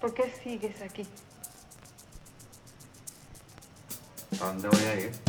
¿Por qué sigues aquí? ¿A dónde voy a ir?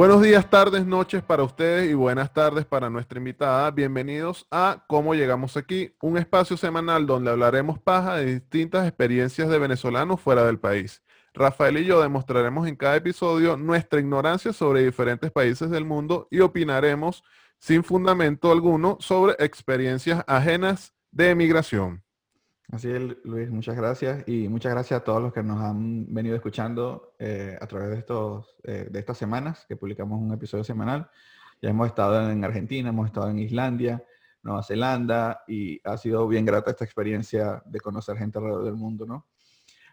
Buenos días, tardes, noches para ustedes y buenas tardes para nuestra invitada. Bienvenidos a Cómo Llegamos Aquí, un espacio semanal donde hablaremos paja de distintas experiencias de venezolanos fuera del país. Rafael y yo demostraremos en cada episodio nuestra ignorancia sobre diferentes países del mundo y opinaremos sin fundamento alguno sobre experiencias ajenas de emigración. Así es, Luis, muchas gracias y muchas gracias a todos los que nos han venido escuchando eh, a través de, estos, eh, de estas semanas que publicamos un episodio semanal. Ya hemos estado en Argentina, hemos estado en Islandia, Nueva Zelanda y ha sido bien grata esta experiencia de conocer gente alrededor del mundo, ¿no?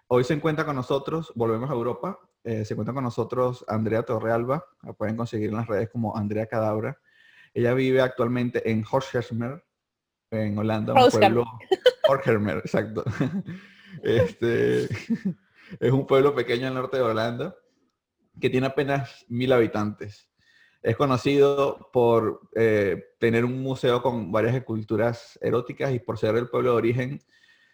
Hoy se encuentra con nosotros, volvemos a Europa, eh, se encuentra con nosotros Andrea Torrealba, la pueden conseguir en las redes como Andrea Cadabra. Ella vive actualmente en Horsheimer, en Holanda, un Horsheimer. Exacto. Este, es un pueblo pequeño al norte de Holanda que tiene apenas mil habitantes. Es conocido por eh, tener un museo con varias esculturas eróticas y por ser el pueblo de origen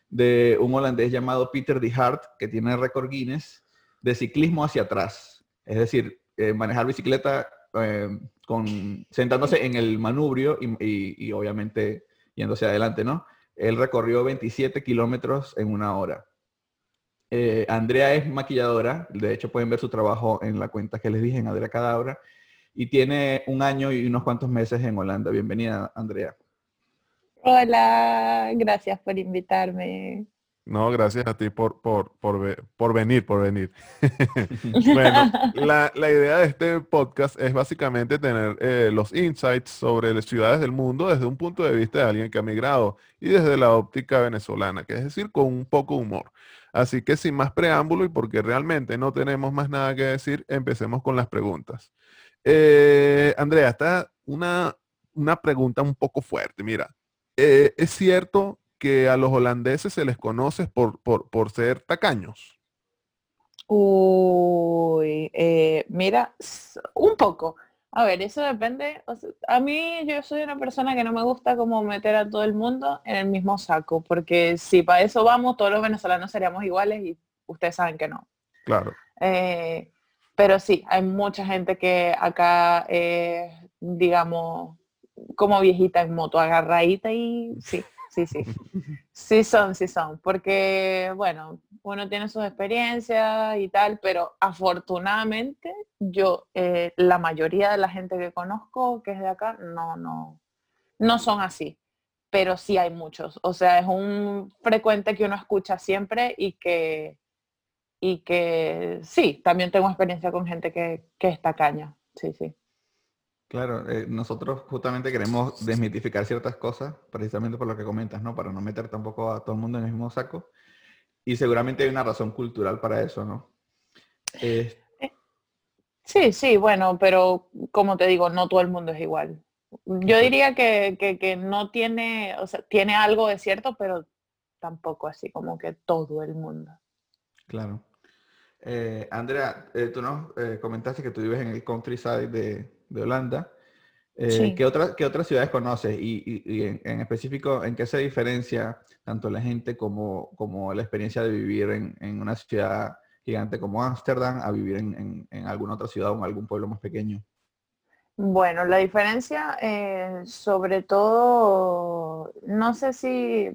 de un holandés llamado Peter de Hart, que tiene récord Guinness de ciclismo hacia atrás. Es decir, eh, manejar bicicleta eh, con, sentándose en el manubrio y, y- y obviamente yéndose adelante, ¿no? Él recorrió 27 kilómetros en una hora. Eh, Andrea es maquilladora, de hecho pueden ver su trabajo en la cuenta que les dije, en Andrea Cadabra, y tiene un año y unos cuantos meses en Holanda. Bienvenida, Andrea. Hola, gracias por invitarme. No, gracias a ti por, por, por, por venir, por venir. Bueno, la, la idea de este podcast es básicamente tener eh, los insights sobre las ciudades del mundo desde un punto de vista de alguien que ha migrado y desde la óptica venezolana, que es decir, con un poco humor. Así que sin más preámbulo y porque realmente no tenemos más nada que decir, empecemos con las preguntas. Eh, Andrea, está una, una pregunta un poco fuerte. Mira, eh, ¿es cierto que a los holandeses se les conoce por, por, por ser tacaños? Uy, eh, mira, un poco. A ver, eso depende. o sea, a mí yo soy una persona que no me gusta como meter a todo el mundo en el mismo saco, porque si para eso vamos, todos los venezolanos seríamos iguales y ustedes saben que no. Claro. Eh, pero sí, hay mucha gente que acá, eh, digamos, como viejita en moto, agarradita y sí, sí, sí. Sí son, sí son. Porque, bueno, uno tiene sus experiencias y tal, pero afortunadamente yo, eh, la mayoría de la gente que conozco que es de acá, no, no, no son así. Pero sí hay muchos. O sea, es un frecuente que uno escucha siempre y que, y que sí, también tengo experiencia con gente que, que es tacaña. Sí, sí. Claro, eh, nosotros justamente queremos desmitificar ciertas cosas, precisamente por lo que comentas, ¿no? Para no meter tampoco a todo el mundo en el mismo saco. Y seguramente hay una razón cultural para eso, ¿no? Eh, Sí, sí, bueno, pero como te digo, no todo el mundo es igual. Yo diría que, que, que no tiene, o sea, tiene algo de cierto, pero tampoco así como que todo el mundo. claro. Eh, Andrea, eh, tú nos eh, comentaste que tú vives en el countryside de, de Holanda. Eh, Sí. ¿qué, otras, ¿Qué otras ciudades conoces? Y, y- y en, en específico, ¿en qué se diferencia tanto la gente como, como la experiencia de vivir en, en una ciudad gigante como Ámsterdam a vivir en, en- en alguna otra ciudad o en algún pueblo más pequeño? Bueno, la diferencia, eh, sobre todo, no sé si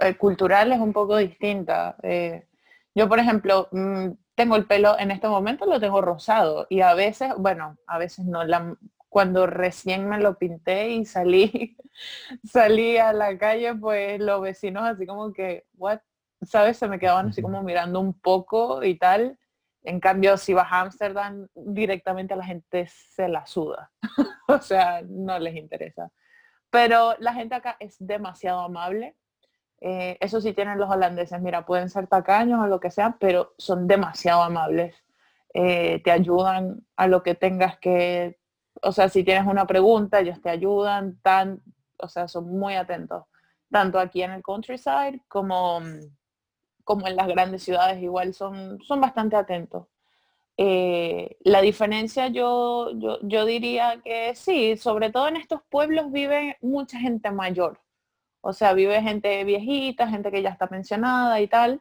eh, cultural es un poco distinta. Eh, yo, por ejemplo, mm, tengo el pelo en este momento lo tengo rosado y a veces, bueno, a veces no, la, cuando recién me lo pinté y salí, salí a la calle, pues los vecinos así como que, what, ¿sabes? Se me quedaban así como mirando un poco y tal. En cambio, si vas a Ámsterdam, directamente a la gente se la suda. o sea, no les interesa. Pero la gente acá es demasiado amable. Eh, eso sí tienen los holandeses. Mira, pueden ser tacaños o lo que sea, pero son demasiado amables. Eh, te ayudan a lo que tengas que... O sea, si tienes una pregunta, ellos te ayudan. Tan, o sea, son muy atentos. Tanto aquí en el countryside como, como en las grandes ciudades, igual son, son bastante atentos. Eh, la diferencia yo, yo, yo, diría que sí, sobre todo en estos pueblos vive mucha gente mayor. O sea, vive gente viejita, gente que ya está pensionada y tal,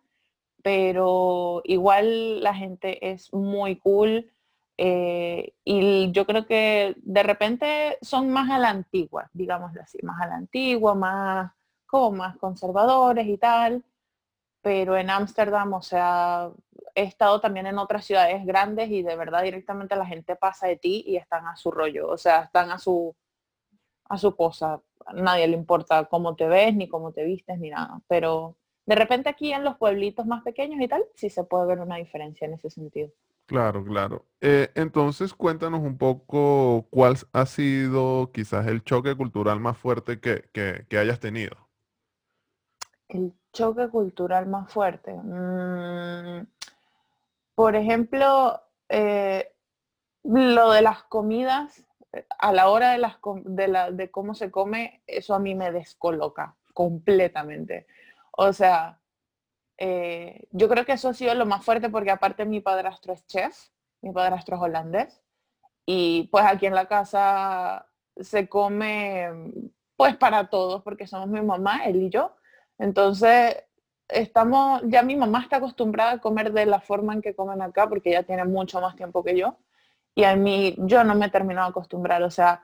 pero igual la gente es muy cool. Eh, y yo creo que de repente son más a la antigua, digámoslo así, más a la antigua, más como más conservadores y tal. Pero en Ámsterdam, o sea, he estado también en otras ciudades grandes y de verdad directamente la gente pasa de ti y están a su rollo, o sea, están a su a su cosa. A nadie le importa cómo te ves, ni cómo te vistes, ni nada. Pero de repente aquí en los pueblitos más pequeños y tal, sí se puede ver una diferencia en ese sentido. Claro, claro. Eh, entonces cuéntanos un poco cuál ha sido quizás el choque cultural más fuerte que, que, hayas tenido. El choque cultural más fuerte. Mm, por ejemplo, eh, lo de las comidas, a la hora de, las, de, de cómo se come, eso a mí me descoloca completamente. O sea, eh, yo creo que eso ha sido lo más fuerte porque aparte mi padrastro es chef, mi padrastro es holandés y pues aquí en la casa se come pues para todos porque somos mi mamá, él y yo. Entonces estamos, ya mi mamá está acostumbrada a comer de la forma en que comen acá porque ella tiene mucho más tiempo que yo y a mí yo no me he terminado de acostumbrar. O sea,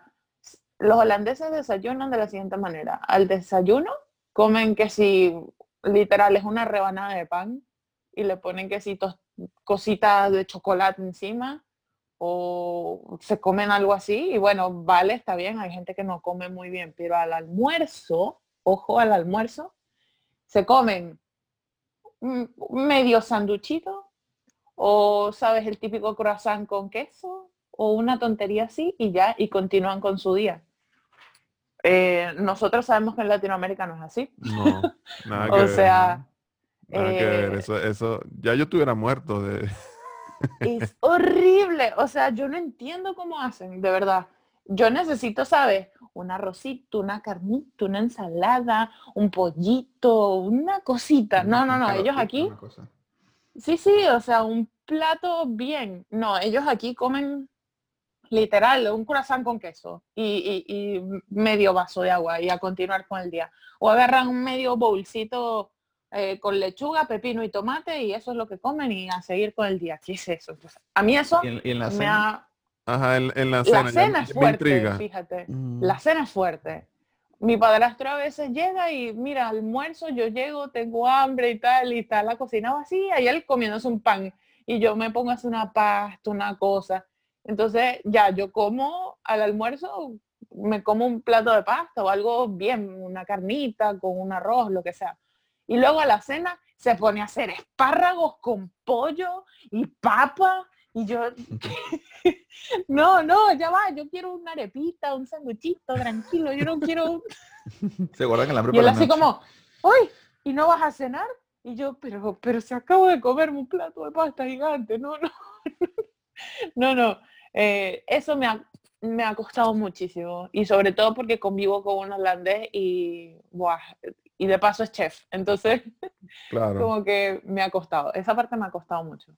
los holandeses desayunan de la siguiente manera. Al desayuno comen que si literal es una rebanada de pan y le ponen quesitos, cositas de chocolate encima o se comen algo así y bueno, vale, está bien, hay gente que no come muy bien, pero al almuerzo, ojo al almuerzo, se comen medio sanduchito o, sabes, el típico croissant con queso o una tontería así y ya, y continúan con su día. Eh, nosotros sabemos que en Latinoamérica no es así. No, nada que o sea... Nada que ver. Eh, eso, eso, ya yo estuviera muerto de... Es horrible. O sea, yo no entiendo cómo hacen, de verdad. Yo necesito, ¿sabes? Un arrocito, una carnita, una ensalada, un pollito, una cosita. No, no, no. Ellos aquí... Sí, sí, o sea, un plato bien. No, ellos aquí comen literal, un corazón con queso y, medio vaso de agua y a continuar con el día. O agarran un medio bolsito eh, con lechuga, pepino y tomate y eso es lo que comen y a seguir con el día. ¿Qué es eso? a mí eso en, la me ha... Ajá, en, la cena. La cena es fuerte, fíjate. Mm. La cena es fuerte. Mi padrastro a veces llega y mira, almuerzo, yo llego, tengo hambre y tal, y está la cocina vacía y él comiéndose un pan. Y yo me pongo a hacer una pasta, una cosa. Entonces, ya, yo como al almuerzo, me como un plato de pasta o algo bien, una carnita con un arroz, lo que sea. Y luego a la cena se pone a hacer espárragos con pollo y papa. Y yo, no, no, ya va, yo quiero una arepita, un sanguchito, tranquilo, yo no quiero... Se guardan en la Y él así como, uy, ¿y no vas a cenar? Y yo, pero, pero se acabo de comerme un plato de pasta gigante, no, no. no, no, eh, eso me ha, me ha costado muchísimo y sobre todo porque convivo con un holandés y, y de paso es chef, entonces como que me ha costado, esa parte me ha costado mucho.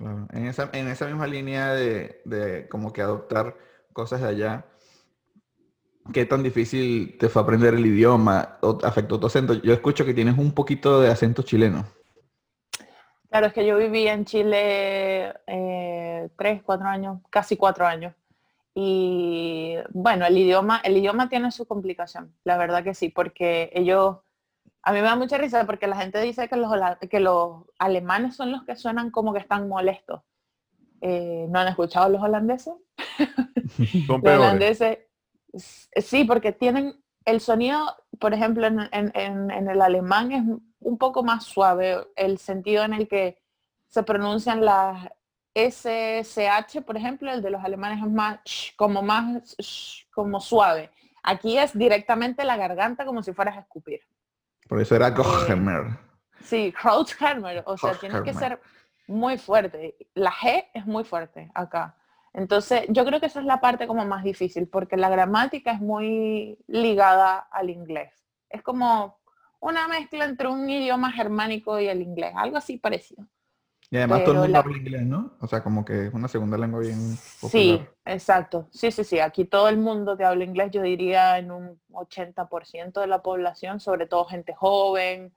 En, esa, en esa misma línea de, de como que adoptar cosas de allá, ¿qué tan difícil te fue aprender el idioma o afectó tu acento? Yo escucho que tienes un poquito de acento chileno. Claro, es que yo viví en Chile eh, tres, cuatro años, casi cuatro años. Y bueno, el idioma, el idioma tiene su complicación, la verdad que sí, porque ellos, a mí me da mucha risa porque la gente dice que los, que los alemanes son los que suenan como que están molestos. Eh, ¿No han escuchado los holandeses? los holandeses, sí, porque tienen el sonido, por ejemplo, en el alemán es un poco más suave, el sentido en el que se pronuncian las SCH, por ejemplo, el de los alemanes es más como más como suave. Aquí es directamente la garganta como si fueras a escupir. Por eso era Kochhammer. Eh, sí, Krauthammer, o sea, tiene que ser muy fuerte. La G es muy fuerte acá. Entonces, yo creo que esa es la parte como más difícil, porque la gramática es muy ligada al inglés. Es como una mezcla entre un idioma germánico y el inglés, algo así parecido. Y además todo el mundo la- habla inglés, ¿no? O sea, como que es una segunda lengua bien Sí, popular. exacto. Sí, sí, sí. Aquí todo el mundo te habla inglés, yo diría en un 80% de la población, sobre todo gente joven,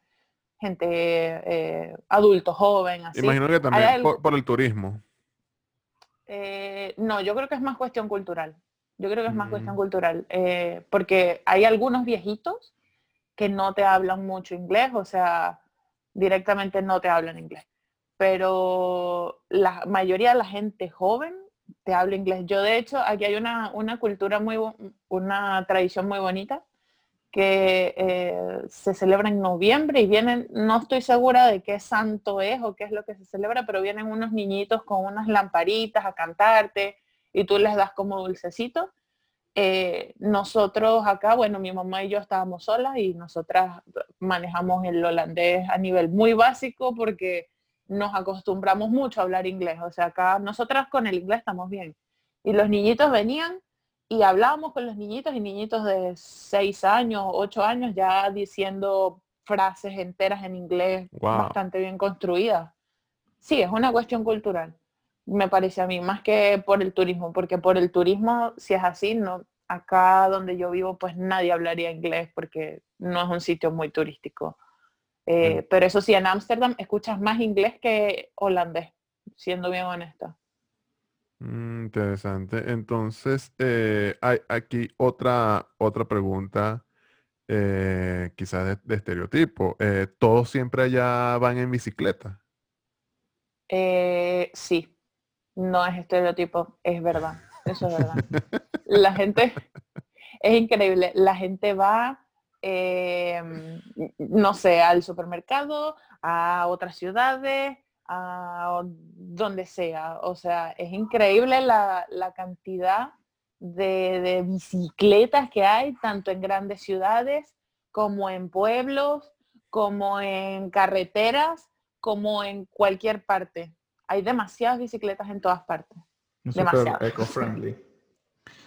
gente eh, adulto joven, así. Imagino que también por, por el turismo. Eh, no, yo creo que es más cuestión cultural. Yo creo que es más cuestión Mm. cultural. eh, porque hay algunos viejitos que no te hablan mucho inglés, o sea, directamente no te hablan inglés. Pero la mayoría de la gente joven te habla inglés. Yo, de hecho, aquí hay una, una cultura muy, una tradición muy bonita que eh, se celebra en noviembre y vienen, no estoy segura de qué santo es o qué es lo que se celebra, pero vienen unos niñitos con unas lamparitas a cantarte y tú les das como dulcecitos. Eh, nosotros acá, bueno, mi mamá y yo estábamos solas y nosotras manejamos el holandés a nivel muy básico porque nos acostumbramos mucho a hablar inglés. O sea, acá nosotras con el inglés estamos bien. Y los niñitos venían y hablábamos con los niñitos y niñitos de 6 años, 8 años ya diciendo frases enteras en inglés Wow. bastante bien construidas. Sí, es una cuestión cultural, me parece a mí, más que por el turismo, porque por el turismo, si es así, no, acá donde yo vivo, pues nadie hablaría inglés porque no es un sitio muy turístico. Eh, Pero eso sí, en Ámsterdam escuchas más inglés que holandés, siendo bien honesta. Mm, interesante. Entonces, eh, hay aquí otra, otra pregunta, eh, quizás de, de estereotipo. ¿todos siempre allá van en bicicleta? Sí, no es estereotipo, es verdad, eso es verdad. La gente, es increíble, la gente va, eh, no sé, al supermercado, a otras ciudades, a donde sea. O sea, es increíble la, la cantidad de, de bicicletas que hay, tanto en grandes ciudades como en pueblos, como en carreteras, como en cualquier parte. Hay demasiadas bicicletas en todas partes. Es Demasiado. eco-friendly.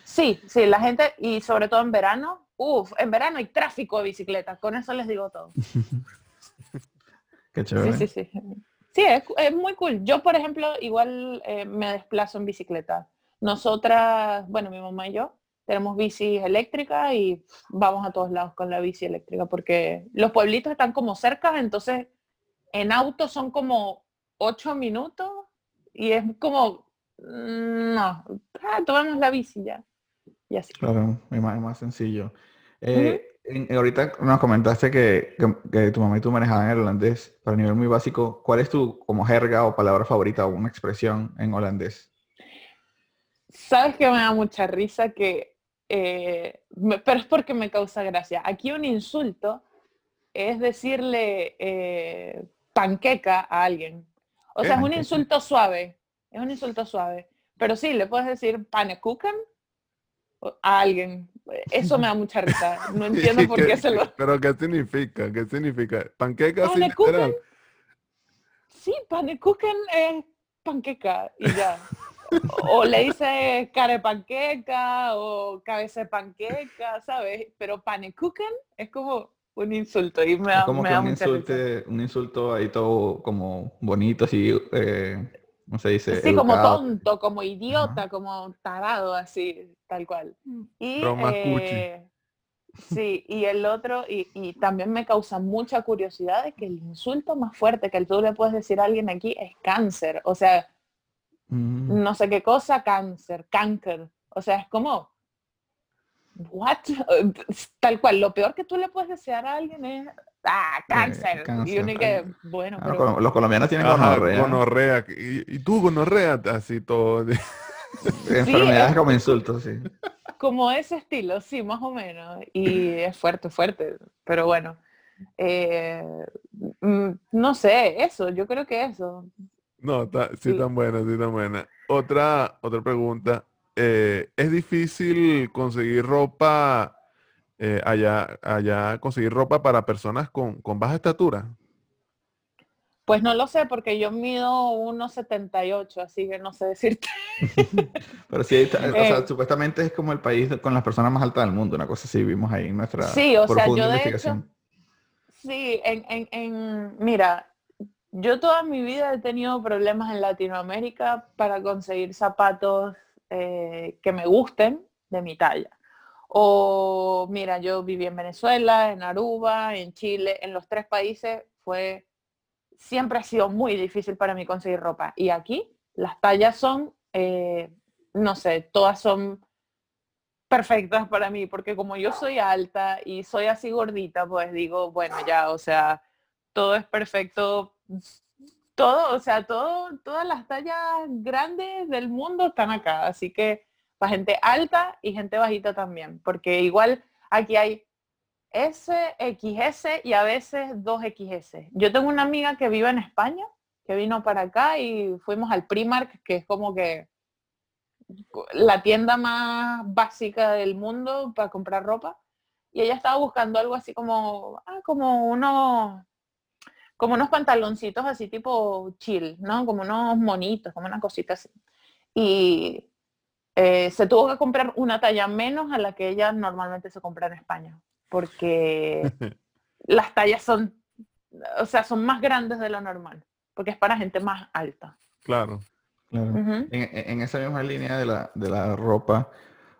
Sí, sí, la gente, y sobre todo en verano, uff, en verano hay tráfico de bicicletas, con eso les digo todo. Qué chévere. Sí, sí, sí. Sí, es, es muy cool. Yo, por ejemplo, igual eh, me desplazo en bicicleta. Nosotras, bueno, mi mamá y yo, tenemos bicis eléctricas y vamos a todos lados con la bici eléctrica porque los pueblitos están como cerca, entonces en auto son como ocho minutos y es como, mm, no, ah, tomamos la bici ya. Y así. Claro, es más, más sencillo. Eh, en- ahorita nos comentaste que, que- que tu mamá y tú manejaban el holandés, pero a nivel muy básico, ¿cuál es tu como jerga o palabra favorita o una expresión en holandés? Sabes que me da mucha risa que, eh, me- pero es porque me causa gracia. Aquí un insulto es decirle eh, panqueca a alguien. O sea, es un insulto suave, es un insulto suave. Pero sí, le puedes decir pannekuchen a alguien. Eso me da mucha risa. No entiendo por qué se lo... ¿Pero qué significa? ¿Qué significa? ¿Panqueca literal? Sí, pannekuchen es panqueca y ya. O le dice cara de panqueca o cabeza de panqueca, ¿sabes? Pero pannekuchen es como un insulto y me Es da, como me que da un mucha risa. insulte, un insulto ahí todo como bonito, así, eh, ¿cómo se dice? Sí, como tonto, como idiota, como tarado, así, tal cual. Y, más cuchi. eh, sí, y el otro, y, y también me causa mucha curiosidad de que el insulto más fuerte que tú le puedes decir a alguien aquí es cáncer. O sea, Mm, no sé qué cosa, cáncer, cáncer. O sea, es como, what? Tal cual, lo peor que tú le puedes desear a alguien es, ah, cáncer. Y cáncer. uno y que, bueno, ah, pero... los- colombianos tienen gonorrea. gonorrea. ¿Y, y tú gonorrea? Así todo. Enfermedades es- como insultos, sí. como ese estilo, sí, más o menos. Y es fuerte, fuerte. Pero bueno, eh, mm, no sé, eso, yo creo que eso. No, ta- sí Sí. tan buena, sí tan buena. Otra, otra pregunta. eh, ¿es difícil conseguir ropa eh, allá, allá conseguir ropa para personas con, con baja estatura? Pues no lo sé, porque yo mido 1,78, así que no sé decirte. Pero sí, está- o sea, Eh. supuestamente es como el país con las personas más altas del mundo, una cosa así vimos ahí en nuestra Sí, o sea, yo de investigación. Sí, en, en, en, mira, yo toda mi vida he tenido problemas en Latinoamérica para conseguir zapatos eh, que me gusten de mi talla. O mira, yo viví en Venezuela, en Aruba, en Chile, en los tres países fue, siempre ha sido muy difícil para mí conseguir ropa. Y aquí las tallas son, eh, no sé, todas son perfectas para mí, porque como yo soy alta y soy así gordita, pues digo, bueno, ya, o sea, todo es perfecto, todo, o sea, todo, todas las tallas grandes del mundo están acá, así que para gente alta y gente bajita también, porque igual aquí hay S, XS y a veces 2XS. Yo tengo una amiga que vive en España, que vino para acá y fuimos al Primark, que es como que la tienda más básica del mundo para comprar ropa. Y ella estaba buscando algo así como, ah, como unos, como unos pantaloncitos así tipo chill, ¿no? Como unos monitos, como una cosita así. Y eh, se tuvo que comprar una talla menos a la que ella normalmente se compra en España, porque las tallas son, o sea, son más grandes de lo normal, porque es para gente más alta. Claro en, esa misma línea de la, de la ropa,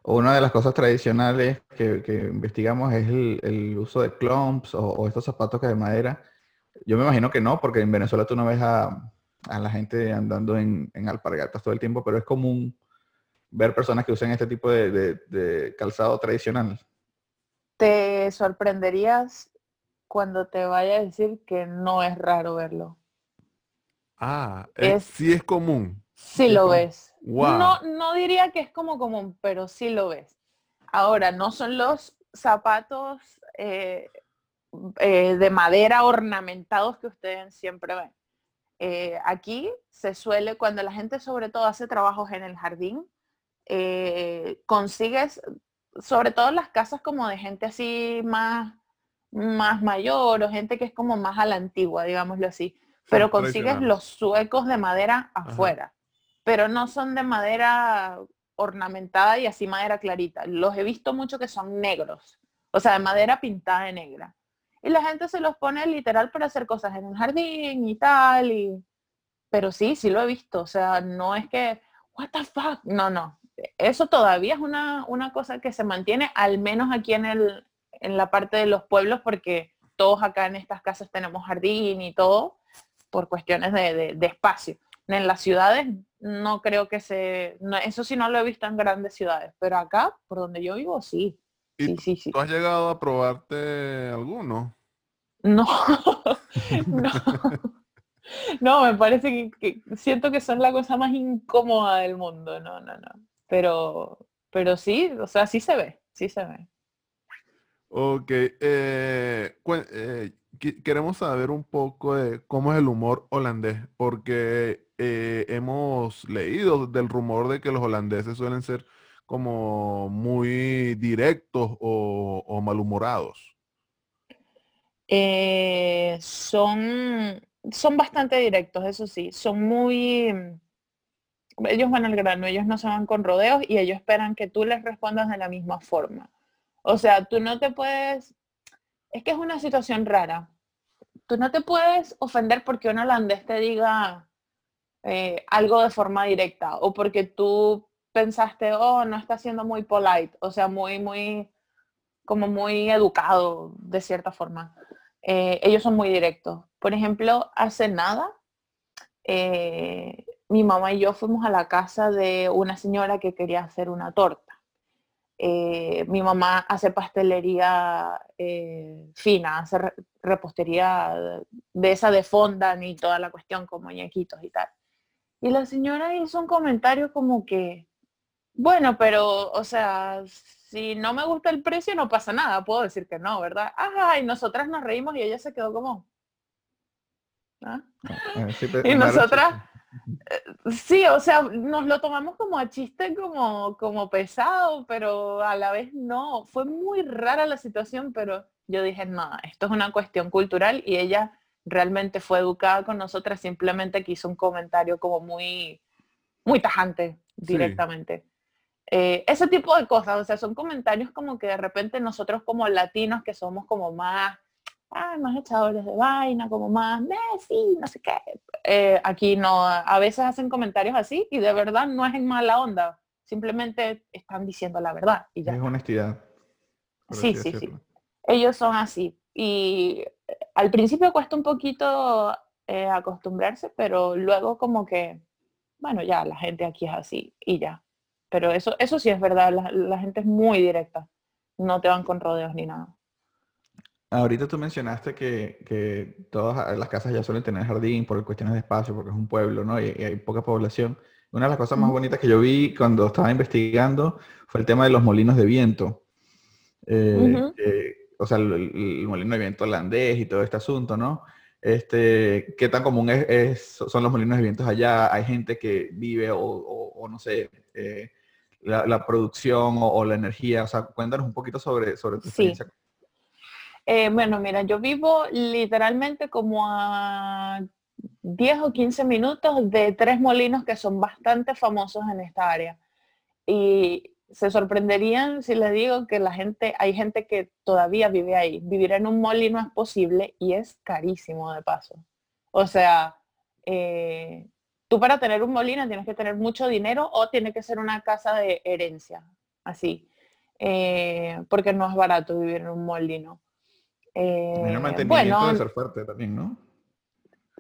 una de las cosas tradicionales que, investigamos es el, uso de clumps o, estos zapatos que de madera. Yo me imagino que no, porque en Venezuela tú no ves a, la gente andando en, alpargatas todo el tiempo, pero es común ver personas que usan este tipo de, calzado tradicional. Te sorprenderías cuando te vaya a decir que no es raro verlo. Ah, es, sí es común. Sí lo ves. No, no diría que es como común, pero sí lo ves. Ahora, no son los zapatos eh, eh, de madera ornamentados que ustedes siempre ven. Eh, aquí se suele, cuando la gente sobre todo hace trabajos en el jardín, consigues, sobre todo las casas como de gente así más, más mayor o gente que es como más a la antigua, digámoslo así, pero consigues los suecos de madera afuera pero no son de madera ornamentada y así madera clarita. Los he visto mucho que son negros, o sea, de madera pintada de negra. Y la gente se los pone literal para hacer cosas en un jardín y tal, y... pero sí, sí lo he visto, o sea, no es que, what the fuck, no, no. Eso todavía es una, una cosa que se mantiene, al menos aquí en, el, en la parte de los pueblos, porque todos acá en estas casas tenemos jardín y todo, por cuestiones de, de espacio. En las ciudades no creo que se, eso sí no lo he visto en grandes ciudades, pero acá, por donde yo vivo, sí. sí, sí, sí. ¿Tú has llegado a probarte alguno? No, no. No, me parece que, siento que son la cosa más incómoda del mundo. No, no, no. Pero, pero sí, o sea, sí se ve, sí se ve. Ok. Eh, eh, queremos saber un poco de cómo es el humor holandés, porque eh, hemos leído del rumor de que los holandeses suelen ser como muy directos o, malhumorados. Son, son bastante directos, eso sí, son muy... Ellos van al grano, ellos no se van con rodeos y ellos esperan que tú les respondas de la misma forma. O sea, tú no te puedes... Es que es una situación rara. Tú no te puedes ofender porque un holandés te diga, eh, algo de forma directa o porque tú pensaste, oh, no está siendo muy polite, o sea, muy, muy, como muy educado de cierta forma. Eh, ellos son muy directos. Por ejemplo, hace nada, eh, mi mamá y yo fuimos a la casa de una señora que quería hacer una torta. mi mamá hace pastelería fina, hace repostería de esa de fonda y toda la cuestión con muñequitos y tal. Y la señora hizo un comentario como que, bueno, pero, o sea, si no me gusta el precio no pasa nada, puedo decir que no, ¿verdad? Ajá, y nosotras nos reímos y ella se quedó como... ¿ah? Eh, y nosotras, eh, sí, o sea, nos lo tomamos como a chiste, como, como pesado, pero a la vez no. Fue muy rara la situación, pero yo dije, no, esto es una cuestión cultural y ella realmente fue educada con nosotras, simplemente que hizo un comentario como muy, muy tajante directamente. Eh, ese tipo de cosas, o sea, son comentarios como que de repente nosotros como latinos que somos como más, ah, más echadores de vaina, como más, Messi, no sé qué. Eh, aquí no, a veces hacen comentarios así y de verdad no es en mala onda, simplemente están diciendo la verdad y ya. Es honestidad. Sí, sí, sí. Ellos son así. Y eh, al principio cuesta un poquito eh, acostumbrarse, pero luego como que, bueno, ya la gente aquí es así y ya. Pero eso, eso sí es verdad, la, la gente es muy directa, no te van con rodeos ni nada. Ahorita tú mencionaste que, que, todas las casas ya suelen tener jardín por cuestiones de espacio, porque es un pueblo, ¿no? Y, hay poca población. Una de las cosas más bonitas que yo vi cuando estaba investigando fue el tema de los molinos de viento. Eh, o sea, el, molino de viento holandés y todo este asunto, ¿no? Este, ¿Qué tan común es, son los molinos de vientos allá? ¿Hay gente que vive o, no sé, eh, la, producción o, la energía? O sea, cuéntanos un poquito sobre, sobre tu experiencia. Eh, bueno, mira, yo vivo literalmente como a 10 o 15 minutos de tres molinos que son bastante famosos en esta área. Y se sorprenderían si les digo que la gente, hay gente que todavía vive ahí. Vivir en un molino es posible y es carísimo de paso. O sea, eh, tú para tener un molino tienes que tener mucho dinero o tiene que ser una casa de herencia, así. Eh, porque no es barato vivir en un molino. Eh, mantenimiento bueno, ser fuerte también, ¿no?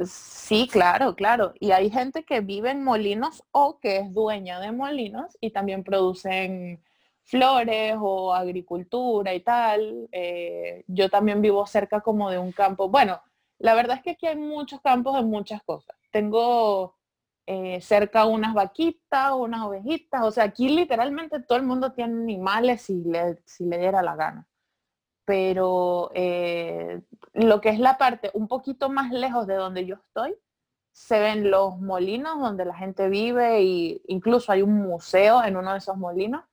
Sí, claro, claro. Y hay gente que vive en molinos o que es dueña de molinos y también producen flores o agricultura y tal. Eh, yo también vivo cerca como de un campo. Bueno, la verdad es que aquí hay muchos campos de muchas cosas. Tengo eh, cerca unas vaquitas, unas ovejitas. O sea, aquí literalmente todo el mundo tiene animales si le, si le diera la gana pero eh, lo que es la parte un poquito más lejos de donde yo estoy, se ven los molinos donde la gente vive e incluso hay un museo en uno de esos molinos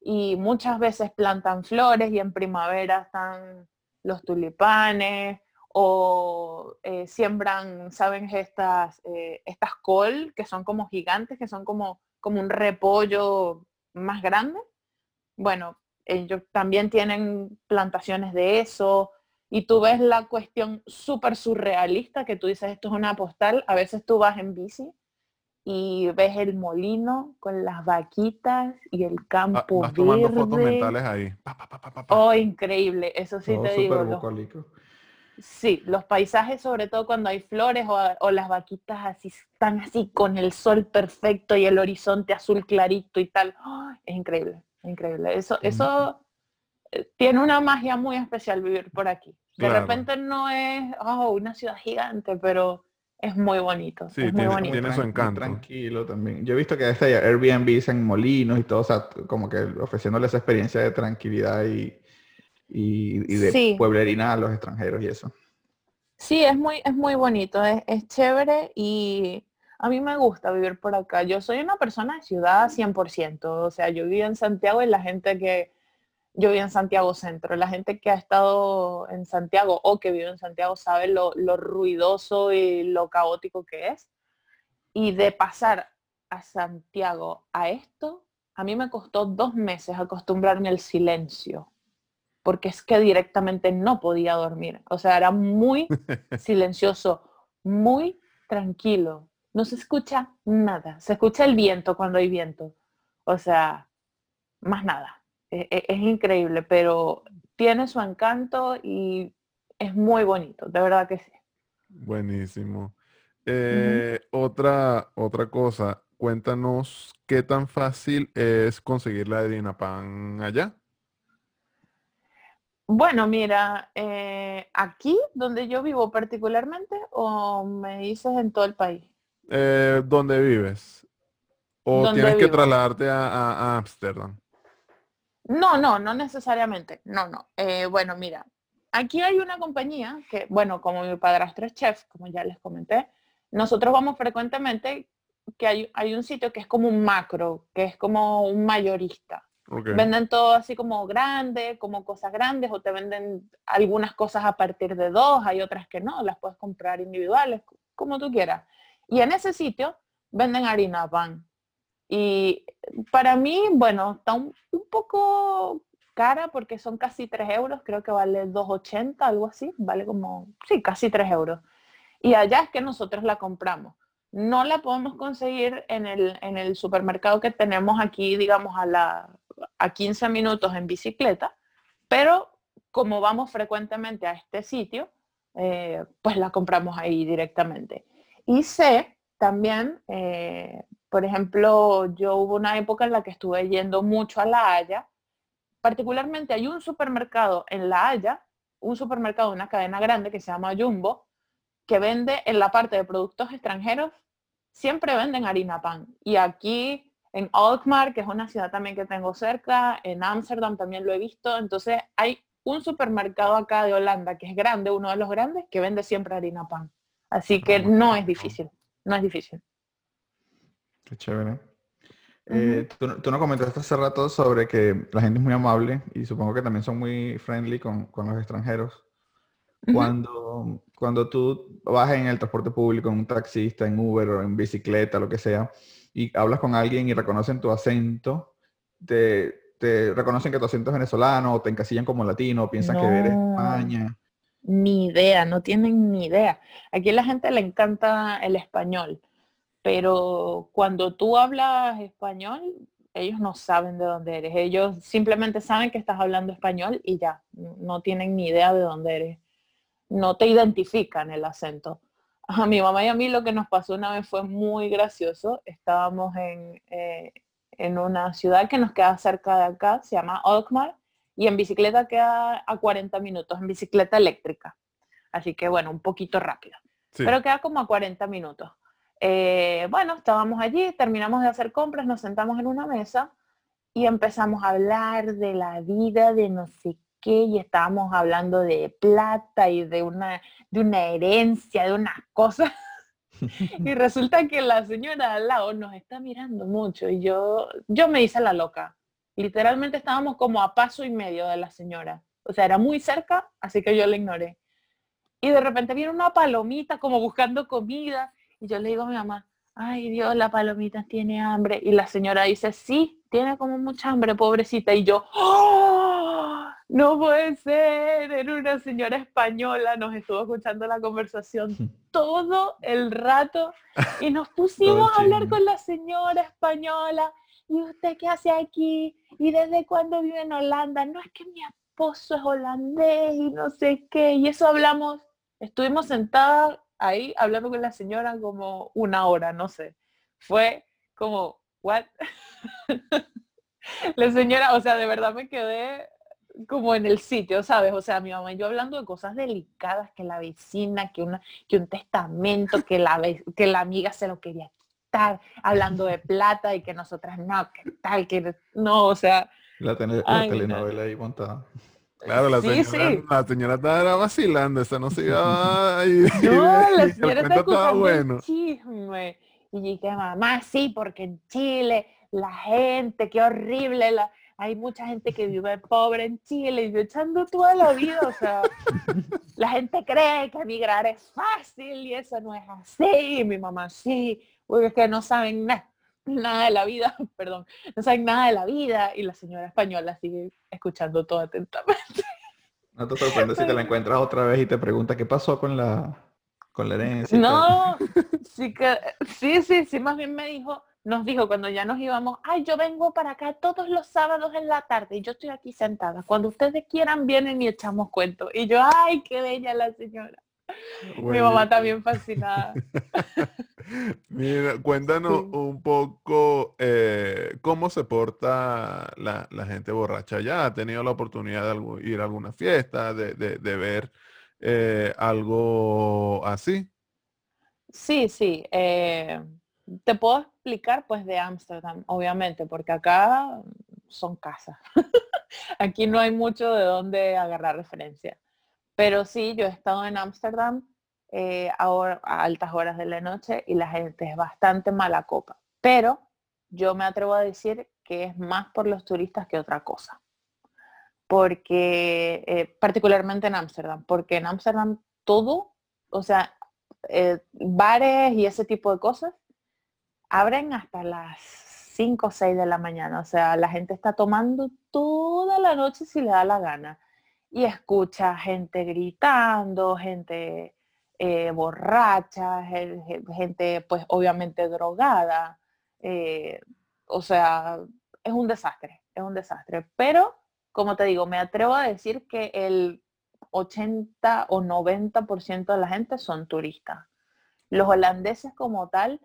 y muchas veces plantan flores y en primavera están los tulipanes o eh, siembran, ¿saben? Estas, eh, estas col que son como gigantes, que son como, como un repollo más grande. Bueno, ellos también tienen plantaciones de eso, y tú ves la cuestión súper surrealista que tú dices, esto es una postal, a veces tú vas en bici y ves el molino con las vaquitas y el campo vas tomando fotos mentales ahí. oh, increíble, eso sí te digo. Los, sí, los paisajes, sobre todo cuando hay flores o, las vaquitas así están así con el sol perfecto y el horizonte azul clarito y tal, es increíble. Increíble. Eso, eso eh, tiene una magia muy especial vivir por aquí. De repente no es oh, una ciudad gigante, pero es muy bonito. Sí, es tiene, muy bonito. tiene su encanto. Tranquilo también. Yo he visto que hay Airbnb en molinos y todo, o sea, como que ofreciéndole esa experiencia de tranquilidad y, y, de pueblerina a los extranjeros y eso. Sí, es muy, es muy bonito, es, es chévere y a mí me gusta vivir por acá. Yo soy una persona de ciudad 100%. O sea, yo vivo en Santiago y la gente que... Yo vivo en Santiago Centro. La gente que ha estado en Santiago o que vive en Santiago sabe lo, ruidoso y lo caótico que es. Y de pasar a Santiago a esto, a mí me costó dos meses acostumbrarme al silencio, porque es que directamente no podía dormir. O sea, era muy silencioso, muy tranquilo no se escucha nada. Se escucha el viento cuando hay viento. O sea, más nada. E, e, es, increíble, pero tiene su encanto y es muy bonito, de verdad que sí. Buenísimo. Eh, otra, otra cosa, cuéntanos qué tan fácil es conseguir la de Dinapan allá. Bueno, mira, eh, aquí donde yo vivo particularmente o me dices en todo el país. Eh, ¿Dónde vives? ¿O tienes que trasladarte a Ámsterdam? No, no, no necesariamente. No, no. Eh, bueno, mira, aquí hay una compañía que, bueno, como mi padrastro es chef, como ya les comenté, nosotros vamos frecuentemente que hay, hay un sitio que es como un macro, que es como un mayorista. Venden todo así como grande, como cosas grandes, o te venden algunas cosas a partir de dos, hay otras que no, las puedes comprar individuales, como tú quieras. Y en ese sitio venden harina pan. Y para mí, bueno, está un, poco cara porque son casi 3 euros, creo que vale 2,80, algo así, vale como, sí, casi 3 euros. Y allá es que nosotros la compramos. No la podemos conseguir en el, en el supermercado que tenemos aquí, digamos, a, la, a 15 minutos en bicicleta, pero como vamos frecuentemente a este sitio, eh, pues la compramos ahí directamente. Y sé también, eh, por ejemplo, yo hubo una época en la que estuve yendo mucho a La Haya, particularmente hay un supermercado en La Haya, un supermercado de una cadena grande que se llama Jumbo, que vende en la parte de productos extranjeros, siempre venden harina pan. Y aquí en Alkmaar, que es una ciudad también que tengo cerca, en Ámsterdam también lo he visto, entonces hay un supermercado acá de Holanda que es grande, uno de los grandes, que vende siempre harina pan. Así que no es difícil, no es difícil. Qué chévere. Eh, tú, tú, nos comentaste hace rato sobre que la gente es muy amable y supongo que también son muy friendly con, con los extranjeros. Cuando, cuando tú vas en el transporte público, en un taxista, en Uber o en bicicleta, lo que sea, y hablas con alguien y reconocen tu acento, te, te reconocen que tu acento es venezolano o te encasillan como latino o piensan que eres España. Ni idea, no tienen ni idea. Aquí a la gente le encanta el español, pero cuando tú hablas español, ellos no saben de dónde eres. Ellos simplemente saben que estás hablando español y ya, no tienen ni idea de dónde eres. No te identifican el acento. A mi mamá y a mí lo que nos pasó una vez fue muy gracioso. Estábamos en, eh, en una ciudad que nos queda cerca de acá, se llama Alkmaar, y en bicicleta queda a 40 minutos, en bicicleta eléctrica. Así que bueno, un poquito rápido. Pero queda como a 40 minutos. Eh, bueno, estábamos allí, terminamos de hacer compras, nos sentamos en una mesa y empezamos a hablar de la vida, de no sé qué, y estábamos hablando de plata y de una, de una herencia, de una cosa. y resulta que la señora al lado nos está mirando mucho y yo, yo me hice la loca. Literalmente estábamos como a paso y medio de la señora. O sea, era muy cerca, así que yo la ignoré. Y de repente viene una palomita como buscando comida y yo le digo a mi mamá, ay Dios, la palomita tiene hambre. Y la señora dice, sí, tiene como mucha hambre, pobrecita. Y yo, ¡Oh! no puede ser, era una señora española, nos estuvo escuchando la conversación todo el rato y nos pusimos a hablar con la señora española. ¿Y usted qué hace aquí? ¿Y desde cuándo vive en Holanda? No es que mi esposo es holandés y no sé qué. Y eso hablamos, estuvimos sentadas ahí hablando con la señora como una hora, no sé. Fue como, ¿what? la señora, o sea, de verdad me quedé como en el sitio, ¿sabes? O sea, mi mamá y yo hablando de cosas delicadas, que la vecina, que, una, que un testamento, que la, que la amiga se lo quería quitar, hablando de plata y que nosotras no, que tal, que no, o sea... La, telenovela ahí montada. Claro, la señora, la señora estaba vacilando, esa no se iba ahí. No, la señora estaba bueno. chisme. Y dije, mamá, sí, porque en Chile la gente, qué horrible la hay mucha gente que vive pobre en Chile y yo echando toda la vida, o sea, la gente cree que emigrar es fácil y eso no es así, mi mamá sí, porque es que no saben nada de la vida, perdón, no saben nada de la vida y la señora española sigue escuchando todo atentamente. No te sorprendes si te la encuentras otra vez y te pregunta qué pasó con la, con la herencia. No, sí que, sí, sí, sí, más bien me dijo, nos dijo cuando ya nos íbamos, ay, yo vengo para acá todos los sábados en la tarde y yo estoy aquí sentada. Cuando ustedes quieran vienen y echamos cuentos. Y yo, ay, qué bella la señora. Mi mamá también fascinada. Mira, cuéntanos un poco eh, cómo se porta la, gente borracha ya. ¿Ha tenido la oportunidad de ir a alguna fiesta, de, ver eh, algo así? Sí, sí. Eh, te puedo explicar pues de Ámsterdam, obviamente, porque acá son casas. Aquí no hay mucho de dónde agarrar referencia. Pero sí, yo he estado en Ámsterdam eh, a, altas horas de la noche y la gente es bastante mala copa. Pero yo me atrevo a decir que es más por los turistas que otra cosa. Porque, eh, particularmente en Ámsterdam, porque en Ámsterdam todo, o sea, eh, bares y ese tipo de cosas abren hasta las 5 o 6 de la mañana. O sea, la gente está tomando toda la noche si le da la gana. Y escucha gente gritando, gente eh, borracha, gente pues obviamente drogada. Eh, o sea, es un desastre, es un desastre. Pero, como te digo, me atrevo a decir que el 80 o 90% de la gente son turistas. Los holandeses como tal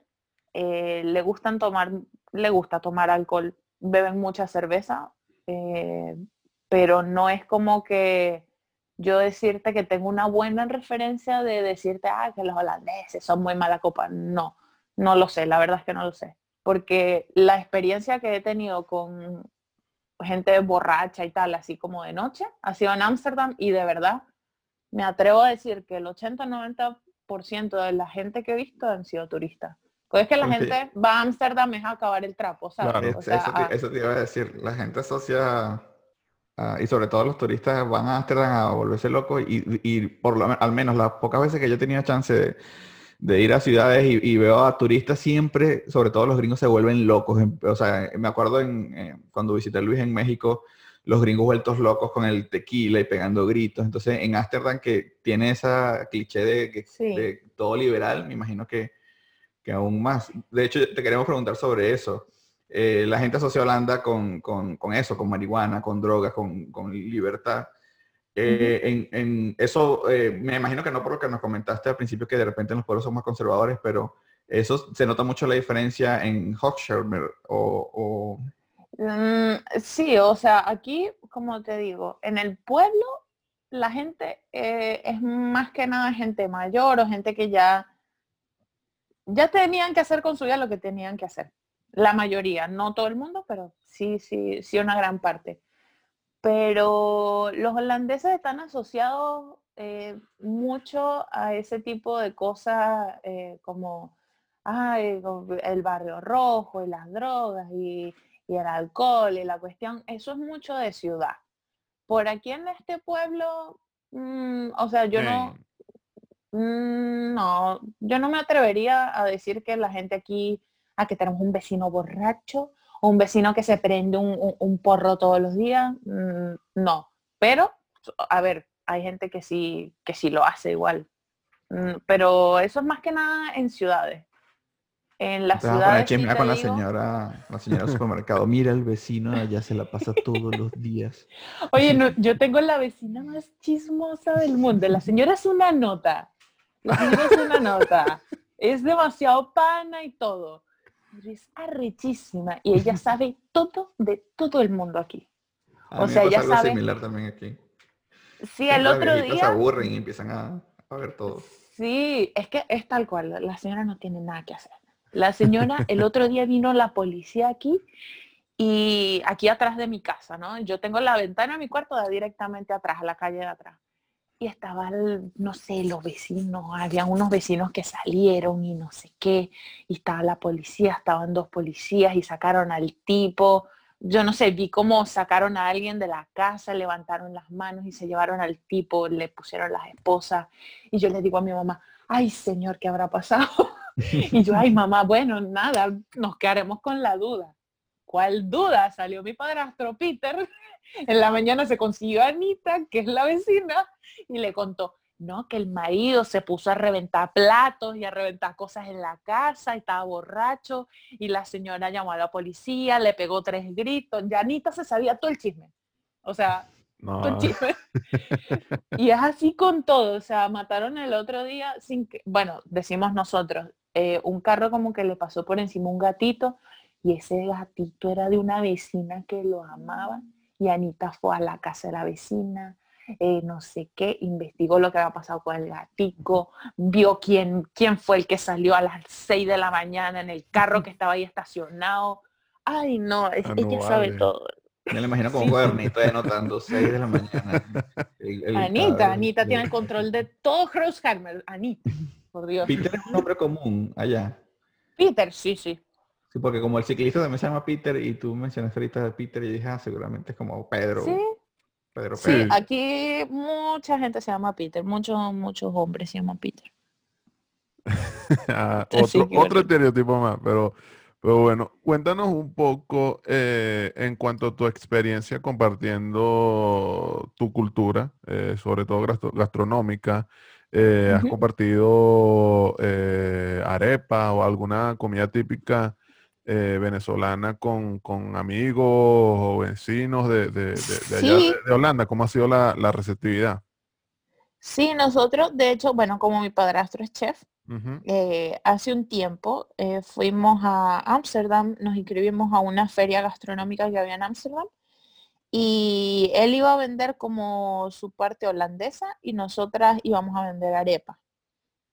eh, le gustan tomar, le gusta tomar alcohol, beben mucha cerveza, eh, pero no es como que yo decirte que tengo una buena referencia de decirte, ah, que los holandeses son muy mala copa. No, no lo sé, la verdad es que no lo sé. Porque la experiencia que he tenido con gente borracha y tal, así como de noche, ha sido en Ámsterdam y de verdad me atrevo a decir que el 80-90% de la gente que he visto han sido turistas. Pues es que la gente va a Ámsterdam es a acabar el trapo, ¿sabes? eso, te, iba a decir, la gente asocia, y sobre todo los turistas van a Ámsterdam a volverse locos y, por lo al menos las pocas veces que yo he tenido chance de, de ir a ciudades y, veo a turistas siempre, sobre todo los gringos se vuelven locos. O sea, me acuerdo en, eh, cuando visité a Luis en México, los gringos vueltos locos con el tequila y pegando gritos. Entonces, en Ámsterdam, que tiene esa cliché de, de todo liberal, me imagino que, que, aún más. De hecho, te queremos preguntar sobre eso. Eh, la gente asocia Holanda con, con, con, eso, con marihuana, con drogas, con, con libertad. Eh, en, eso, eh, me imagino que no por lo que nos comentaste al principio, que de repente los pueblos son más conservadores, pero eso se nota mucho la diferencia en Hochschild o... Mm, sí, o sea, aquí, como te digo, en el pueblo la gente es más que nada gente mayor o gente que ya, ya tenían que hacer con su vida lo que tenían que hacer. La mayoría, no todo el mundo, pero sí, sí, sí una gran parte pero los holandeses están asociados eh, mucho a ese tipo de cosas eh, como el barrio rojo y las drogas y, el alcohol y la cuestión, eso es mucho de ciudad. Por aquí en este pueblo, mm, o sea, yo no, no, yo no me atrevería a decir que la gente aquí, a que tenemos un vecino borracho un vecino que se prende un, porro todos los días, mm, no. Pero, a ver, hay gente que sí, que sí lo hace igual. Mm, pero eso es más que nada en ciudades. En las ciudades. con la señora, la señora del supermercado. Mira el vecino, allá se la pasa todos los días. Oye, yo tengo la vecina más chismosa del mundo. La señora es una nota. La señora es una nota. Es demasiado pana y todo es arrechísima y ella sabe todo de todo el mundo aquí. o sea, ella sabe. similar también aquí. Sí, el otro día. se aburren y empiezan a, ver todo. Sí, es que es tal cual. La señora no tiene nada que hacer. La señora, el otro día vino la policía aquí y aquí atrás de mi casa, ¿no? Yo tengo la ventana de mi cuarto da directamente atrás, a la calle de atrás y estaban, no sé, los vecinos, había unos vecinos que salieron y no sé qué, y estaba la policía, estaban dos policías y sacaron al tipo, yo no sé, vi cómo sacaron a alguien de la casa, levantaron las manos y se llevaron al tipo, le pusieron las esposas, y yo le digo a mi mamá, ay señor, ¿qué habrá pasado? y yo, ay mamá, bueno, nada, nos quedaremos con la duda. ¿Cuál duda? Salió mi padrastro Peter en la mañana se consiguió a Anita, que es la vecina, y le contó, no, que el marido se puso a reventar platos y a reventar cosas en la casa, y estaba borracho, y la señora llamó a la policía, le pegó tres gritos, ya Anita se sabía todo el chisme. O sea, todo el chisme. y es así con todo, o sea, mataron el otro día sin que, bueno, decimos nosotros, eh, un carro como que le pasó por encima un gatito, y ese gatito era de una vecina que lo amaba y Anita fue a la casa de la vecina, eh, no sé qué, investigó lo que había pasado con el gatico, vio quién, quién fue el que salió a las 6 de la mañana en el carro que estaba ahí estacionado. Ay, no, es, ah, ella sabe todo. Me lo imagino como un cuadernito anotando 6 de la mañana. Anita, Anita tiene el control de todo Grosshammer. Anita, por Dios. Peter es un nombre común allá. Peter, sí, sí porque como el ciclista también se llama Peter y tú mencionaste ahorita a Peter y dije, ah, seguramente es como Pedro. Sí. Pedro, Sí, aquí mucha gente se llama Peter, muchos, muchos hombres se llaman Peter. Ah, otro, estereotipo más, pero, Pero bueno, cuéntanos un poco eh, en cuanto a tu experiencia compartiendo tu cultura, eh, sobre todo gastronómica. Eh, ¿Has compartido arepa o alguna comida típica venezolana con, amigos o vecinos de, allá de, Holanda? ¿Cómo ha sido la, la receptividad? Sí, nosotros, de hecho, bueno, como mi padrastro es chef, eh, hace un tiempo eh, fuimos a Ámsterdam, nos inscribimos a una feria gastronómica que había en Ámsterdam y él iba a vender como su parte holandesa y nosotras íbamos a vender arepa.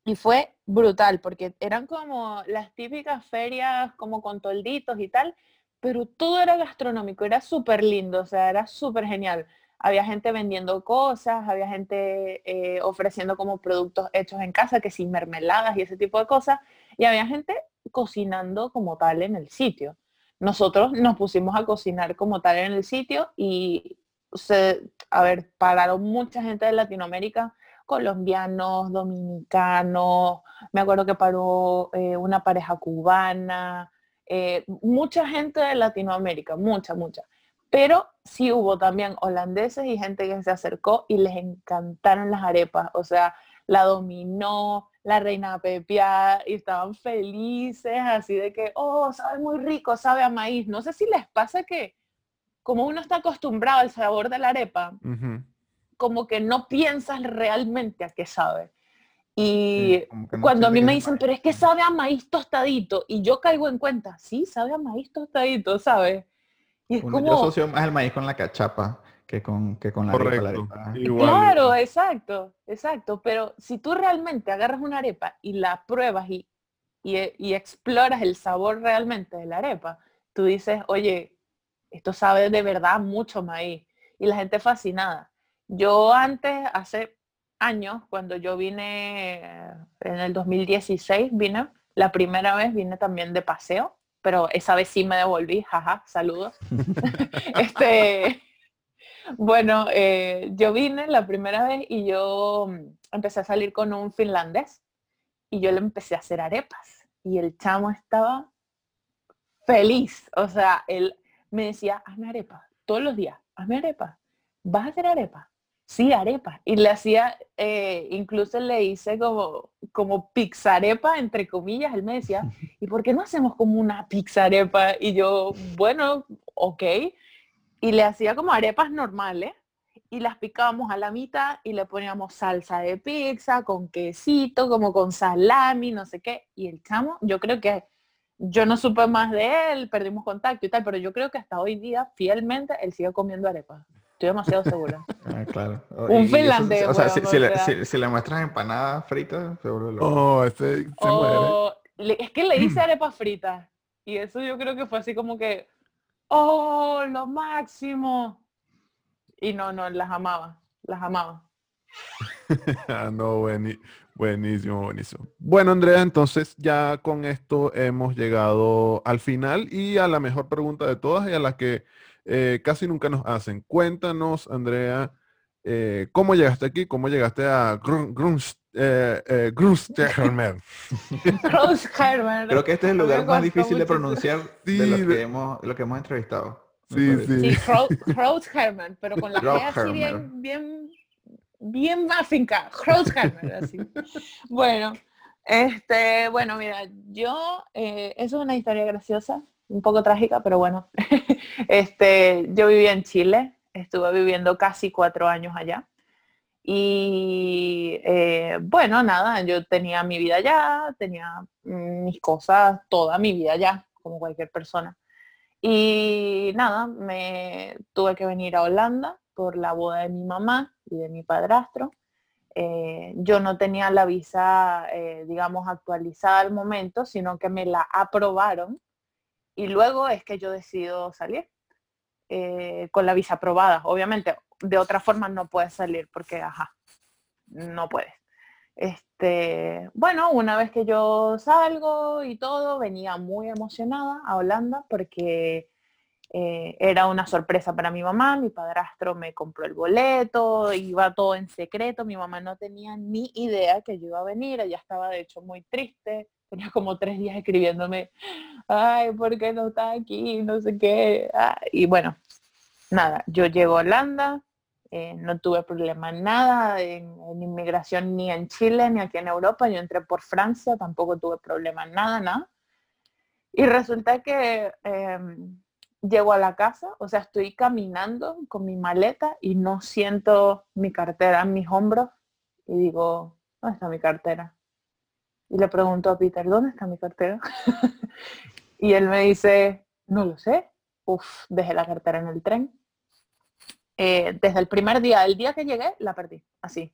Y fue brutal porque eran como las típicas ferias como con tolditos y tal, pero todo era gastronómico, era súper lindo, o sea, era súper genial había gente vendiendo cosas, había gente eh, ofreciendo como productos hechos en casa, que sin mermeladas y ese tipo de cosas, y había gente cocinando como tal en el sitio. Nosotros nos pusimos a cocinar como tal en el sitio y, se, a ver, pararon mucha gente de Latinoamérica, colombianos, dominicanos, me acuerdo que paró eh, una pareja cubana, eh, mucha gente de Latinoamérica, mucha, mucha. Pero sí hubo también holandeses y gente que se acercó y les encantaron las arepas. O sea, la dominó, la reina Pepia y estaban felices, así de que, oh, sabe muy rico, sabe a maíz. No sé si les pasa que como uno está acostumbrado al sabor de la arepa, como que no piensas realmente a qué sabe. Y cuando a mí me dicen, pero es que sabe a maíz tostadito, y yo caigo en cuenta, sí, sabe a maíz tostadito, ¿sabes? Yo asocio más el maíz con la cachapa que con, que con la arepa. Claro, exacto, exacto. Pero si tú realmente agarras una arepa y la pruebas y, y, exploras el sabor realmente de la arepa, tú dices, oye, esto sabe de verdad mucho maíz. Y la gente fascinada. Yo antes, hace años, cuando yo vine en el 2016, vine, la primera vez vine también de paseo pero esa vez sí me devolví, jaja, saludos. este, bueno, eh, yo vine la primera vez y yo mm, empecé a salir con un finlandés y yo le empecé a hacer arepas y el chamo estaba feliz, o sea, él me decía, hazme arepa, todos los días, hazme arepa, vas a hacer arepa, sí, arepa. Y le hacía, eh, incluso le hice como, como pizzarepa, entre comillas. Él me decía, ¿y por qué no hacemos como una pizzarepa? Y yo, bueno, ok. Y le hacía como arepas normales y las picábamos a la mitad y le poníamos salsa de pizza con quesito, como con salami, no sé qué. Y el chamo, yo creo que yo no supe más de él, perdimos contacto y tal, pero yo creo que hasta hoy día, fielmente, él sigue comiendo arepas. Estoy demasiado segura. Ah, claro. Un finlandés. o sea, si, le, si, le, muestras empanadas fritas, seguro lo. Oh, este se oh, es que le hice arepas fritas. Y eso yo creo que fue así como que, oh, lo máximo. Y no, no, las amaba, las amaba. Ah, no, buenísimo, buenísimo. Bueno, Andrea, entonces ya con esto hemos llegado al final y a la mejor pregunta de todas y a la que eh, casi nunca nos hacen. Cuéntanos, Andrea, eh, ¿cómo llegaste aquí? ¿Cómo llegaste a Grunst, eh, eh Creo que este es el lugar más difícil de pronunciar de, lo que hemos, lo que hemos entrevistado. Sí, sí. Sí, pero con la G así bien, bien, bien finca. así. bueno, este, bueno, mira, yo, eso es una historia graciosa un poco trágica, pero bueno. este, yo vivía en Chile, estuve viviendo casi cuatro años allá. Y eh, bueno, nada, yo tenía mi vida allá, tenía mis cosas, toda mi vida allá, como cualquier persona. Y nada, me tuve que venir a Holanda por la boda de mi mamá y de mi padrastro. Eh, yo no tenía la visa, eh, digamos, actualizada al momento, sino que me la aprobaron y luego es que yo decido salir eh, con la visa aprobada. Obviamente, de otra forma no puedes salir porque, ajá, no puedes. Este, bueno, una vez que yo salgo y todo, venía muy emocionada a Holanda porque eh, era una sorpresa para mi mamá, mi padrastro me compró el boleto, iba todo en secreto, mi mamá no tenía ni idea que yo iba a venir, ella estaba de hecho muy triste, tenía como tres días escribiéndome, ay, ¿por qué no está aquí? No sé qué. Ah, y bueno, nada, yo llego a Holanda, eh, no tuve problema nada en, inmigración ni en Chile ni aquí en Europa, yo entré por Francia, tampoco tuve problema en nada, nada. Y resulta que em, llego a la casa, o sea, estoy caminando con mi maleta y no siento mi cartera en mis hombros y digo, ¿dónde está mi cartera? Y le pregunto a Peter, ¿dónde está mi cartera? y él me dice, no lo sé. Uf, dejé la cartera en el tren. Eh, desde el primer día, el día que llegué, la perdí, así.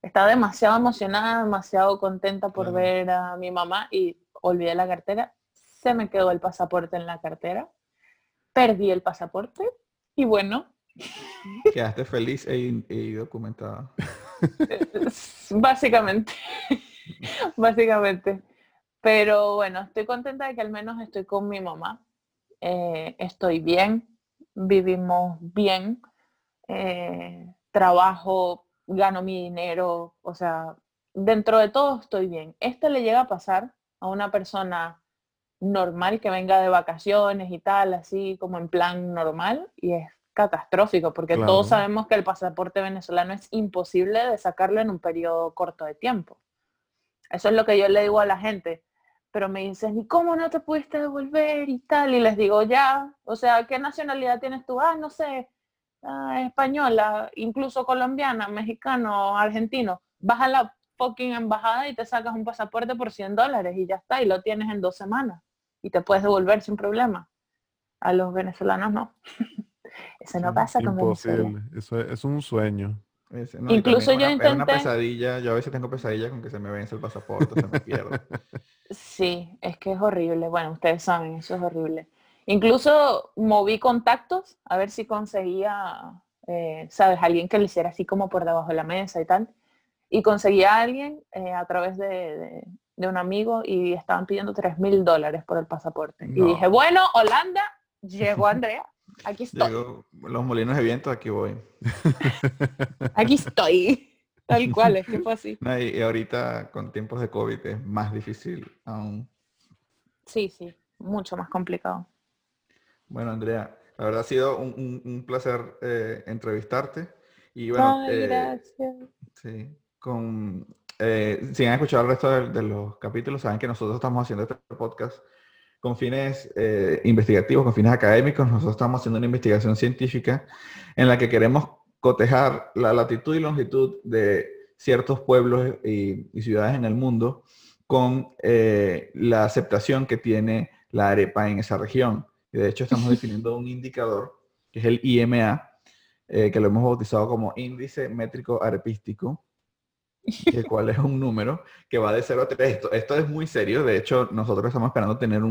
Estaba demasiado emocionada, demasiado contenta por ver a mi mamá y olvidé la cartera. Se me quedó el pasaporte en la cartera. Perdí el pasaporte y bueno. Quedaste feliz e, e documentada. Básicamente. básicamente. Pero bueno, estoy contenta de que al menos estoy con mi mamá. Eh, estoy bien, vivimos bien, eh, trabajo, gano mi dinero, o sea, dentro de todo estoy bien. Esto le llega a pasar a una persona normal que venga de vacaciones y tal, así como en plan normal, y es catastrófico, porque todos sabemos que el pasaporte venezolano es imposible de sacarlo en un periodo corto de tiempo. Eso es lo que yo le digo a la gente. Pero me dicen, ¿y cómo no te pudiste devolver y tal? Y les digo, ya, o sea, ¿qué nacionalidad tienes tú? Ah, no sé, ah, española, incluso colombiana, mexicano, argentino. Vas a la fucking embajada y te sacas un pasaporte por 100 dólares y ya está, y lo tienes en dos semanas. Y te puedes devolver sin problema. A los venezolanos no. Eso no pasa con Venezuela. Eso es un sueño. Incluso yo intenté... una pesadilla, yo a veces tengo pesadilla con que se me vence el pasaporte, se me pierde. Sí, es que es horrible. Bueno, ustedes saben, eso es horrible. Incluso moví contactos a ver si conseguía, eh, ¿sabes? Alguien que le hiciera así como por debajo de la mesa y tal. Y conseguí a alguien eh, a través de, un amigo y estaban pidiendo 3 mil dólares por el pasaporte. Y dije, bueno, Holanda, llegó Andrea. Aquí estoy. los molinos de viento, aquí voy. Aquí estoy. Tal cual, es que fue así. y, ahorita con tiempos de COVID es más difícil aún. Sí, sí, mucho más complicado. Bueno, Andrea, la verdad ha sido un, placer eh, entrevistarte. Y bueno, Ay, eh, gracias. Sí, con, eh, si han escuchado el resto de, los capítulos, saben que nosotros estamos haciendo este podcast con fines eh, investigativos, con fines académicos. Nosotros estamos haciendo una investigación científica en la que queremos cotejar la latitud y longitud de ciertos pueblos y, ciudades en el mundo con eh, la aceptación que tiene la arepa en esa región. Y de hecho estamos definiendo un indicador, que es el IMA, eh, que lo hemos bautizado como índice métrico arepístico, que cuál es un número que va de 0 a 3. Esto, esto es muy serio. De hecho, nosotros estamos esperando tener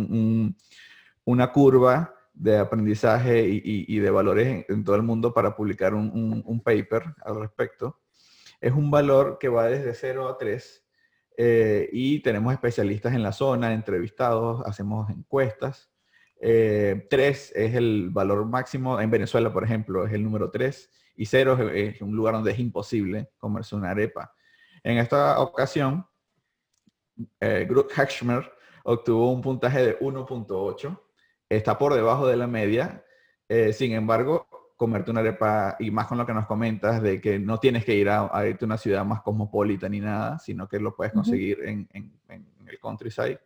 una curva de aprendizaje y, de valores en, todo el mundo para publicar un, paper al respecto. Es un valor que va desde 0 a 3 eh, y tenemos especialistas en la zona, entrevistados, hacemos encuestas. 3 eh, es el valor máximo, en Venezuela, por ejemplo, es el número 3 y 0 es, es un lugar donde es imposible comerse una arepa. En esta ocasión, eh, Groot obtuvo un puntaje de 1.8. Está por debajo de la media. Eh, sin embargo, comerte una arepa, y más con lo que nos comentas, de que no tienes que ir a, irte a una ciudad más cosmopolita ni nada, sino que lo puedes conseguir en, el countryside,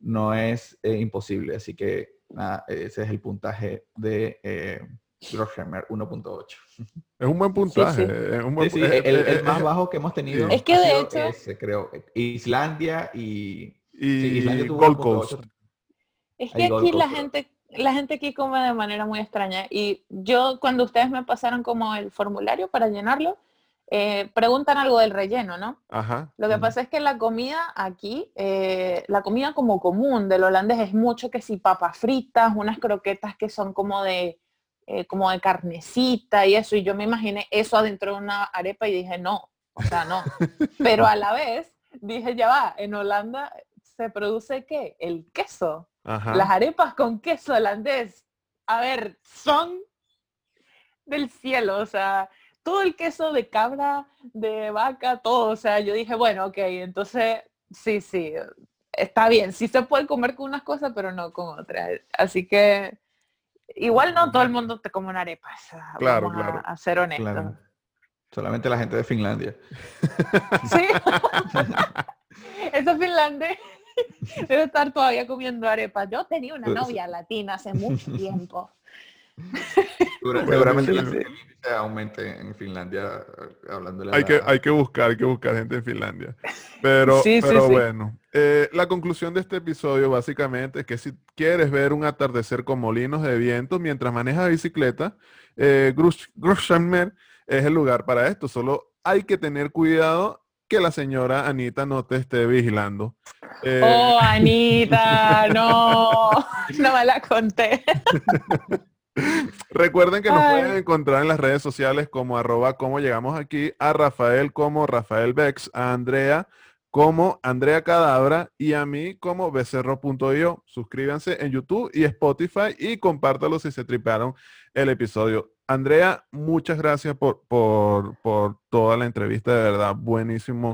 no es eh, imposible. Así que ese es el puntaje de eh, 1.8. Es un buen puntaje. el, más bajo que hemos tenido. Es que de hecho. creo. Islandia y. y Gold Coast. Es que aquí la gente, la gente aquí come de manera muy extraña. Y yo, cuando ustedes me pasaron como el formulario para llenarlo, eh, preguntan algo del relleno, ¿no? Ajá. Lo que pasa es que la comida aquí, eh, la comida como común del holandés es mucho que si papas fritas, unas croquetas que son como de eh, como de carnecita y eso, y yo me imaginé eso adentro de una arepa y dije, no, o sea, no. Pero a la vez dije, ya va, en Holanda se produce qué? El queso. Las arepas con queso holandés. a ver, son del cielo, o sea, todo el queso de cabra, de vaca, todo, o sea, yo dije, bueno, ok, entonces, sí, sí, está bien, sí se puede comer con unas cosas, pero no con otras. Así que igual no todo el mundo te come una arepa, claro, claro. A, ser honesto. Solamente la gente de Finlandia. Sí. Esa Finlandia debe estar todavía comiendo arepas. Yo tenía una pues, novia latina hace mucho tiempo. Seguramente índice aumente en Finlandia hablando hay que Hay que buscar, hay que buscar gente en Finlandia. Pero, pero bueno, eh, la conclusión de este episodio básicamente es que si quieres ver un atardecer con molinos de viento mientras manejas bicicleta, eh, es el lugar para esto. Solo hay que tener cuidado que la señora Anita no te esté vigilando. Eh, oh, Anita, no, no me la conté. Recuerden que nos pueden encontrar en las redes sociales como arroba como llegamos aquí, a Rafael como Rafael Bex, a Andrea como Andrea Cadabra y a mí como becerro.io. Suscríbanse en YouTube y Spotify y compártalo si se triparon el episodio. Andrea, muchas gracias por, por, toda la entrevista, de verdad, buenísimo.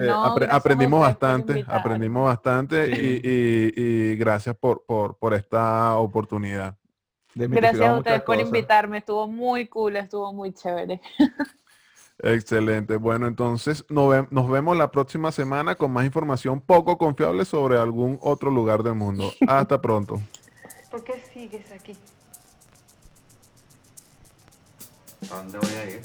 Eh, aprendimos bastante, aprendimos bastante y, gracias por, por, esta oportunidad. Gracias a ustedes por invitarme, estuvo muy cool, estuvo muy chévere. Excelente. Bueno, entonces nos, vemos la próxima semana con más información poco confiable sobre algún otro lugar del mundo. Hasta pronto. ¿Por qué sigues aquí? ¿A dónde voy a ir?